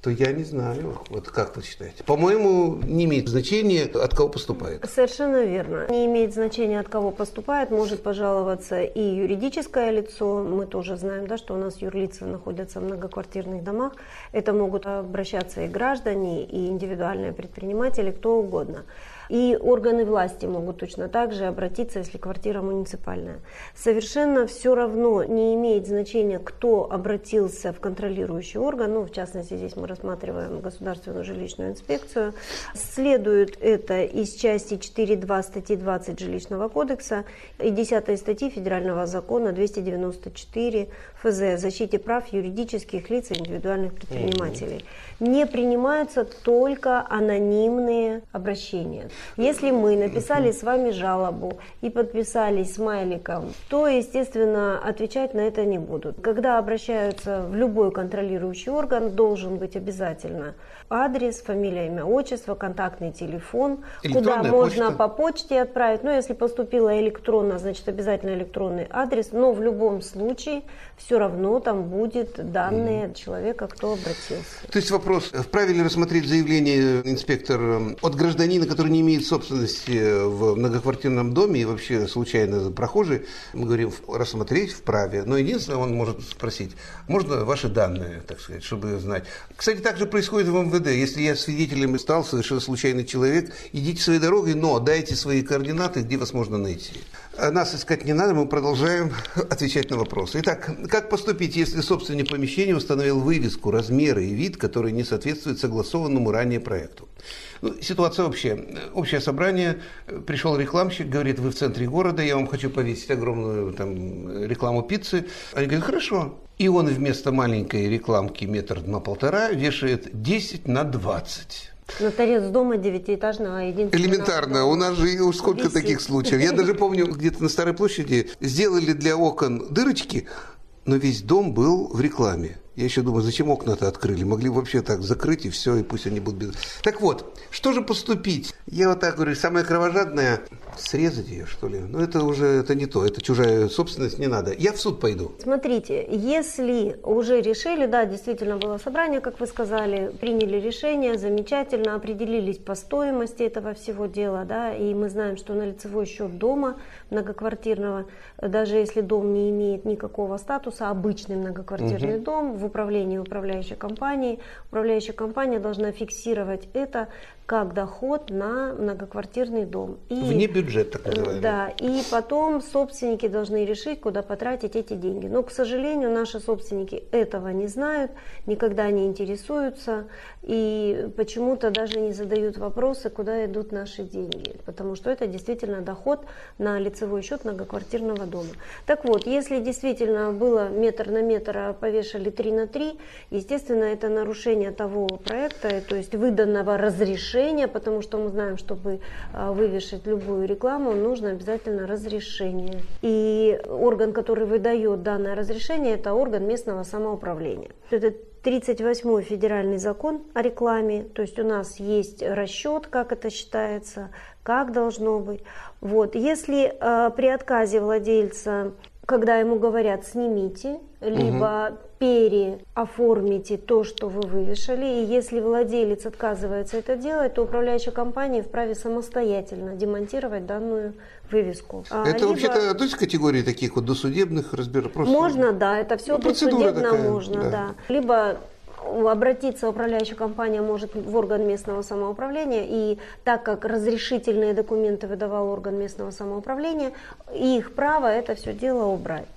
то я не знаю. Вот как вы считаете? По-моему, не имеет значения, от кого поступает. Совершенно верно. Не имеет значения, от кого поступает. Может пожаловаться и юридическое лицо. Мы тоже знаем, да, что у нас юрлицы находятся в многоквартирных домах. Это могут обращаться и граждане, и индивидуальные предприниматели, кто угодно. И органы власти могут точно так же обратиться, если квартира муниципальная. Совершенно все равно не имеет значения, кто обратился в контролирующий орган, ну, в частности, здесь мы рассматриваем государственную жилищную инспекцию. Следует это из части 4.2 статьи 20 жилищного кодекса и 10 статьи федерального закона 294 ФЗ о защите прав юридических лиц и индивидуальных предпринимателей. Не принимаются только анонимные обращения. Если мы написали с вами жалобу и подписались смайликом, то, естественно, отвечать на это не будут. Когда обращаются в любой контролирующий орган, должен быть обязательно адрес, фамилия, имя, отчество, контактный телефон, куда можно почта. по почте отправить. Ну, если поступило электронно, значит обязательно электронный адрес, но в любом случае все равно там будет данные mm. человека, кто обратился. То есть вопрос, вправе ли рассмотреть заявление инспектор от гражданина, который не имеет собственности в многоквартирном доме и вообще случайно прохожий, мы говорим, рассмотреть вправе, но единственное, он может спросить, можно ваши данные, так сказать, чтобы знать. Кстати, так же происходит в МВД МВД. Если я свидетелем стал, совершенно случайный человек, идите своей дорогой, но дайте свои координаты, где вас можно найти. А нас искать не надо, мы продолжаем отвечать на вопросы. Итак, как поступить, если собственник помещения установил вывеску, размеры и вид, которые не соответствуют согласованному ранее проекту? Ну, ситуация общая. Общее собрание, пришел рекламщик, говорит, вы в центре города, я вам хочу повесить огромную там, рекламу пиццы. Они говорят, хорошо. И он вместо маленькой рекламки метр на полтора вешает 10 на 20. На торец дома девятиэтажного единственного. Элементарно. У нас же сколько Висит. таких случаев. Я даже помню, где-то на Старой площади сделали для окон дырочки, но весь дом был в рекламе. Я еще думаю, зачем окна-то открыли? Могли вообще так закрыть и все, и пусть они будут без... Так вот, что же поступить? Я вот так говорю, самое кровожадное срезать ее, что ли? Ну, это уже это не то, это чужая собственность, не надо. Я в суд пойду. Смотрите, если уже решили, да, действительно было собрание, как вы сказали, приняли решение, замечательно, определились по стоимости этого всего дела, да, и мы знаем, что на лицевой счет дома многоквартирного, даже если дом не имеет никакого статуса, обычный многоквартирный угу. дом, в управлении управляющей компании, управляющая компания должна фиксировать это как доход на многоквартирный дом. И, Вне бюджет, так называемый. Да, и потом собственники должны решить, куда потратить эти деньги. Но, к сожалению, наши собственники этого не знают, никогда не интересуются и почему-то даже не задают вопросы, куда идут наши деньги, потому что это действительно доход на лицевой счет многоквартирного дома. Так вот, если действительно было метр на метр, а повешали 3 на 3, естественно, это нарушение того проекта, то есть выданного разрешения потому что мы знаем, чтобы а, вывешать любую рекламу, нужно обязательно разрешение. И орган, который выдает данное разрешение, это орган местного самоуправления. Это 38-й федеральный закон о рекламе, то есть у нас есть расчет, как это считается, как должно быть. Вот. Если э, при отказе владельца когда ему говорят «снимите», либо угу. переоформите то, что вы вывешали, и если владелец отказывается это делать, то управляющая компания вправе самостоятельно демонтировать данную вывеску. А, это либо... вообще-то относится к категории таких вот досудебных разбиров? Просто... Можно, да, это все ну, досудебно такая, можно, да. да. Либо обратиться управляющая компания может в орган местного самоуправления, и так как разрешительные документы выдавал орган местного самоуправления, их право это все дело убрать.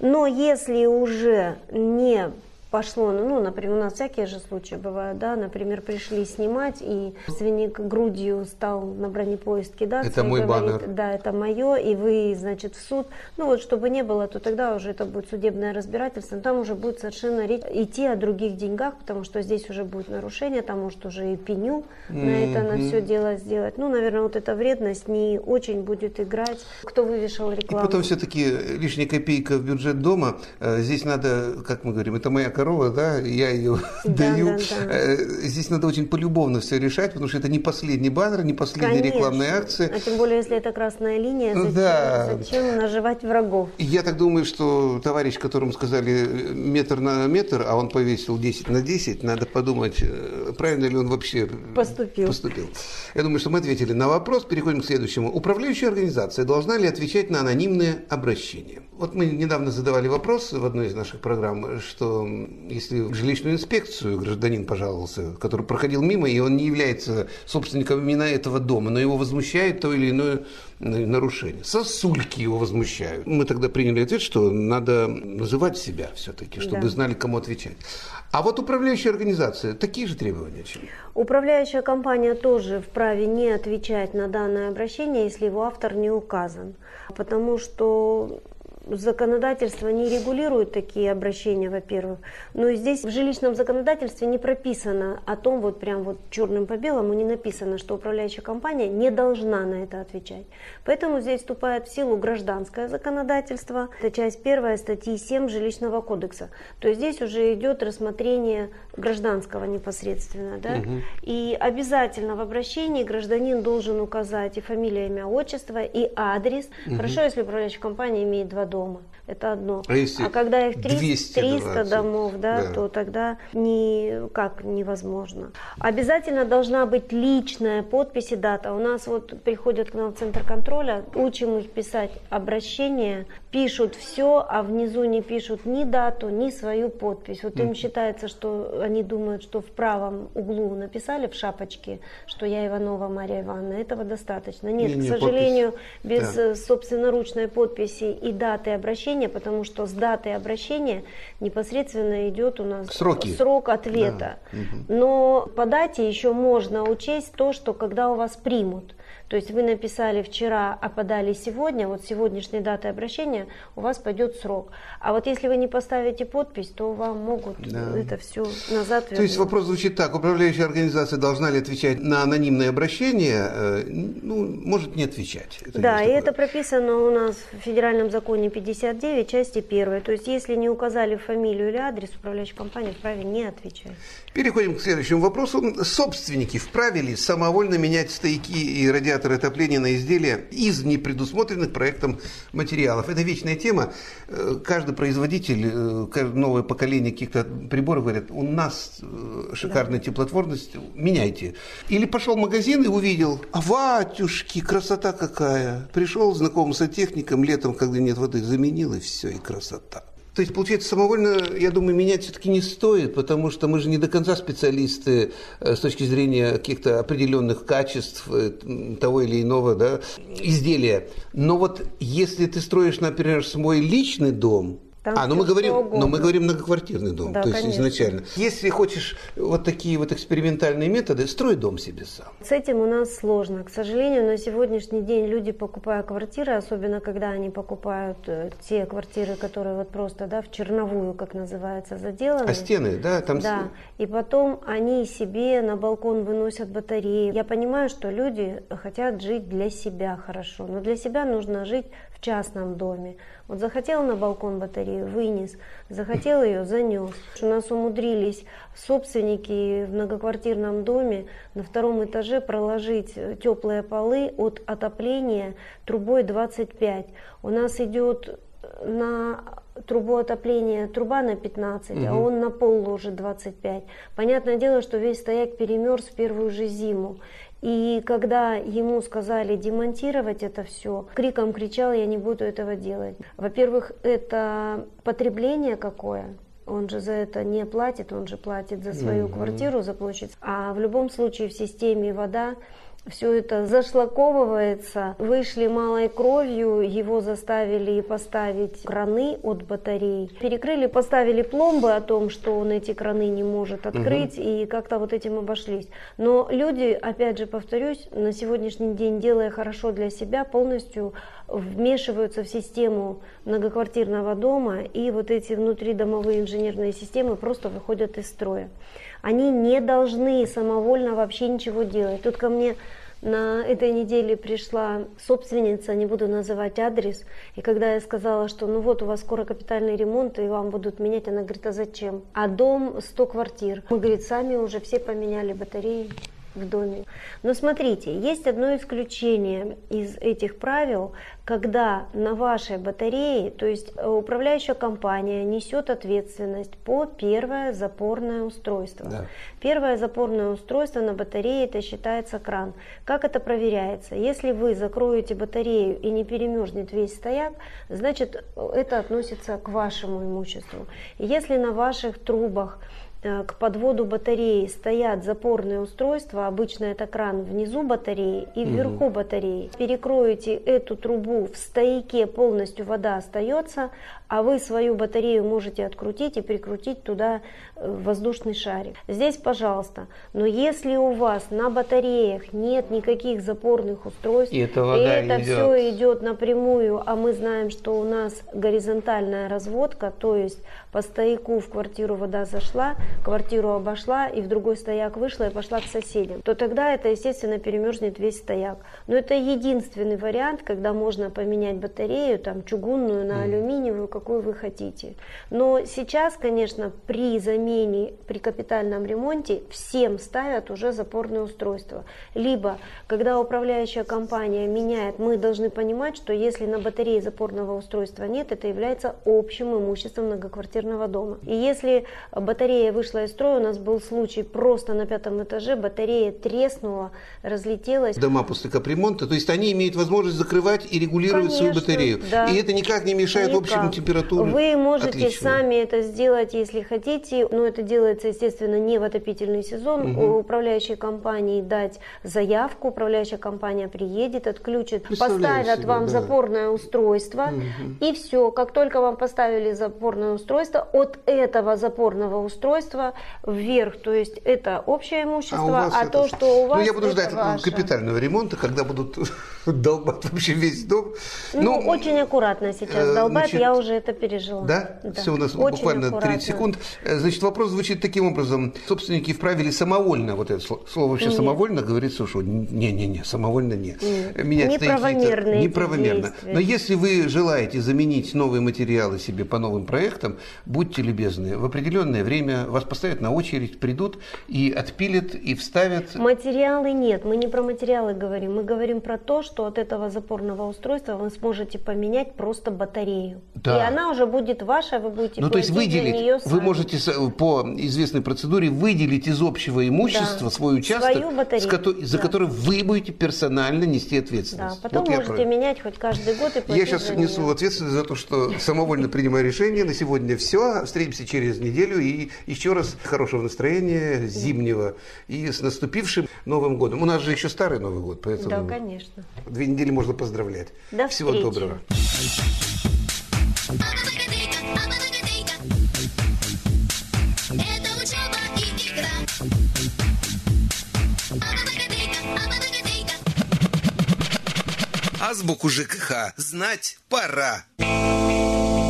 Но если уже не пошло, ну, ну, например, у нас всякие же случаи бывают, да, например, пришли снимать, и родственник грудью стал на бронепоезд кидаться. Это мой говорит, баннер. Да, это мое, и вы, значит, в суд. Ну, вот, чтобы не было, то тогда уже это будет судебное разбирательство, там уже будет совершенно идти о других деньгах, потому что здесь уже будет нарушение, там может уже и пеню mm-hmm. на это, на все дело сделать. Ну, наверное, вот эта вредность не очень будет играть, кто вывешал рекламу. И потом все-таки лишняя копейка в бюджет дома, э, здесь надо, как мы говорим, это моя корова, да, я ее да, даю. Да, да. Э, здесь надо очень полюбовно все решать, потому что это не последний баннер, не последняя Конечно. рекламная акция. А тем более, если это красная линия, зачем, да. зачем наживать врагов? Я так думаю, что товарищ, которому сказали метр на метр, а он повесил 10 на 10, надо подумать, э, правильно ли он вообще поступил. поступил. Я думаю, что мы ответили на вопрос. Переходим к следующему. Управляющая организация должна ли отвечать на анонимные обращения? Вот мы недавно задавали вопрос в одной из наших программ, что если в жилищную инспекцию гражданин пожаловался, который проходил мимо, и он не является собственником именно этого дома, но его возмущает то или иное нарушение. Сосульки его возмущают. Мы тогда приняли ответ, что надо называть себя все-таки, чтобы да. знали, кому отвечать. А вот управляющая организация, такие же требования? Чем? Управляющая компания тоже вправе не отвечать на данное обращение, если его автор не указан. Потому что законодательство не регулирует такие обращения, во-первых. Но здесь в жилищном законодательстве не прописано о том, вот прям вот черным по белому не написано, что управляющая компания не должна на это отвечать. Поэтому здесь вступает в силу гражданское законодательство. Это часть первая статьи 7 Жилищного кодекса. То есть здесь уже идет рассмотрение гражданского непосредственно. Да? Угу. И обязательно в обращении гражданин должен указать и фамилия, имя, отчество, и адрес. Угу. Хорошо, если управляющая компания имеет два дома. Это одно. А, если а когда их 300, 300 домов, да, да. то тогда никак невозможно. Обязательно должна быть личная подпись и дата. У нас вот приходят к нам в центр контроля, учим их писать обращение, пишут все, а внизу не пишут ни дату, ни свою подпись. Вот им считается, что они думают, что в правом углу написали в шапочке, что я Иванова Мария Ивановна. Этого достаточно. Нет, не, не, к сожалению, подпись. без да. собственноручной подписи и даты обращения обращения, потому что с датой обращения непосредственно идет у нас Сроки. срок ответа. Да. Но по дате еще можно учесть то, что когда у вас примут. То есть вы написали вчера, а подали сегодня, вот сегодняшней датой обращения у вас пойдет срок. А вот если вы не поставите подпись, то вам могут да. это все назад вернуть. То есть вопрос звучит так, управляющая организация должна ли отвечать на анонимные обращения? Э, ну, может не отвечать. Это да, и это прописано у нас в федеральном законе 59, части 1. То есть если не указали фамилию или адрес, управляющая компания вправе не отвечать. Переходим к следующему вопросу. Собственники вправе ли самовольно менять стояки и радиаторы отопления на изделия из непредусмотренных проектом материалов? Это вечная тема. Э, каждый производитель, э, новое поколение каких-то приборов говорят, у нас э, шикарная да. теплотворность, меняйте. Или пошел в магазин и увидел, а ватюшки, красота какая. Пришел знакомый сантехником летом, когда нет воды, заменил и все, и красота. То есть, получается, самовольно, я думаю, менять все-таки не стоит, потому что мы же не до конца специалисты э, с точки зрения каких-то определенных качеств э, того или иного да, изделия. Но вот если ты строишь, например, свой личный дом, там а, ну мы говорим, но мы говорим многоквартирный дом, да, то есть конечно. изначально. Если хочешь вот такие вот экспериментальные методы, строй дом себе сам. С этим у нас сложно. К сожалению, на сегодняшний день люди, покупая квартиры, особенно когда они покупают э, те квартиры, которые вот просто, да, в черновую, как называется, заделаны. А стены, да, там. Да. И потом они себе на балкон выносят батареи. Я понимаю, что люди хотят жить для себя хорошо, но для себя нужно жить в частном доме. Вот захотел на балкон батарею, вынес, захотел ее, занес. У нас умудрились собственники в многоквартирном доме на втором этаже проложить теплые полы от отопления трубой 25. У нас идет на трубу отопления труба на 15, Мгм. а он на пол ложит 25. Понятное дело, что весь стояк перемерз в первую же зиму. И когда ему сказали демонтировать это все, криком кричал, я не буду этого делать. Во-первых, это потребление какое, он же за это не платит, он же платит за свою Мгм. квартиру, за площадь. А в любом случае в системе вода все это зашлаковывается, вышли малой кровью, его заставили поставить краны от батарей. Перекрыли, поставили пломбы о том, что он эти краны не может открыть, и как-то вот этим обошлись. Но люди, опять же повторюсь, на сегодняшний день, делая хорошо для себя, полностью вмешиваются в систему многоквартирного дома, и вот эти внутридомовые инженерные системы просто выходят из строя. Они не должны самовольно вообще ничего делать. Тут ко мне на этой неделе пришла собственница, не буду называть адрес, и когда я сказала, что ну вот у вас скоро капитальный ремонт, и вам будут менять, она говорит, а зачем? А дом 100 квартир. Мы, говорит, сами уже все поменяли батареи в доме. Но смотрите, есть одно исключение из этих правил, когда на вашей батарее, то есть э, управляющая компания несет ответственность по первое запорное устройство. Да. Первое запорное устройство на батарее это считается кран. Как это проверяется? Если вы закроете батарею и не перемерзнет весь стояк, значит э, это относится к вашему имуществу. Если на ваших трубах к подводу батареи стоят запорные устройства, обычно это кран внизу батареи и вверху батареи. Перекроете эту трубу, в стояке полностью вода остается, а вы свою батарею можете открутить и прикрутить туда э, воздушный шарик. Здесь, пожалуйста. Но если у вас на батареях нет никаких запорных устройств, И эта вода это идет. все идет напрямую, а мы знаем, что у нас горизонтальная разводка, то есть по стояку в квартиру вода зашла, квартиру обошла и в другой стояк вышла и пошла к соседям, то тогда это, естественно, перемерзнет весь стояк. Но это единственный вариант, когда можно поменять батарею, там, чугунную на алюминиевую, какую вы хотите. Но сейчас, конечно, при замене, при капитальном ремонте всем ставят уже запорные устройства. Либо, когда управляющая компания меняет, мы должны понимать, что если на батарее запорного устройства нет, это является общим имуществом многоквартирного дома. И если батарея вышла из строя, у нас был случай просто на пятом этаже, батарея треснула, разлетелась. Дома после капремонта, то есть они имеют возможность закрывать и регулировать свою Конечно, батарею. да. И это никак не мешает Никак. общему температуре. Вы можете Отлично. сами это сделать, если хотите, но это делается, естественно, не в отопительный сезон. Мгм. У управляющей компании дать заявку, управляющая компания приедет, отключит, поставят себе, вам да. запорное устройство, Мгм. и все. Как только вам поставили запорное устройство, от этого запорного устройства вверх, то есть это общее имущество, у вас а, это- то, что у вас, Ну, я буду ждать ваше. капитального ремонта, когда будут долбать вообще весь дом. Ну, очень аккуратно сейчас э, долбать, значит, я уже это пережила. Да? Все, у нас Очень буквально аккуратно. 30 секунд. Э, Значит, вопрос звучит таким образом. Собственники вправе ли самовольно, вот это сло- слово вообще Нет. самовольно говорится, что не-не-не, самовольно не. Нет. Менять какие-то- эти Неправомерно. действия. Но если вы желаете заменить новые материалы себе по новым проектам, будьте любезны, в определенное время вас поставят на очередь, придут и отпилят, и вставят. Материалы нет, мы не про материалы говорим, мы говорим про то, что от этого запорного устройства вы сможете поменять просто батарею. Да. Она уже будет ваша, вы будете Ну, то есть выделить, нее вы можете по известной процедуре выделить из общего имущества Да. свой участок, батарею, с кото- за да. который вы будете персонально нести Да, ответственность. потом Вот можете про- менять хоть каждый год и платить Я сейчас несу ответственность за то, что самовольно принимаю решение. На сегодня все. Встретимся через неделю. И еще раз хорошего настроения, зимнего. И с наступившим Новым годом. У нас же еще старый Новый год, поэтому Да, конечно. две недели можно поздравлять. До Всего встречи. доброго. Азбуку ЖКХ знать пора.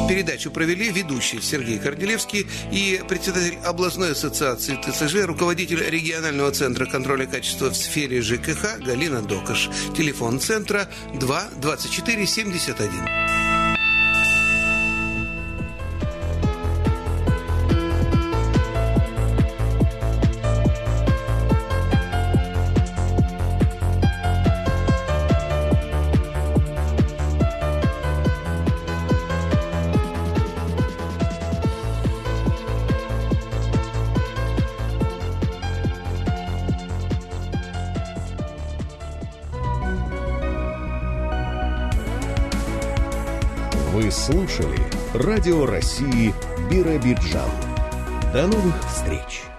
Передачу провели ведущий Сергей Корнелевский и председатель областной ассоциации ТСЖ, руководитель регионального центра контроля качества в сфере ЖКХ Галина Докаш. Телефон центра 2 24 71. Радио России Биробиджан. До новых встреч!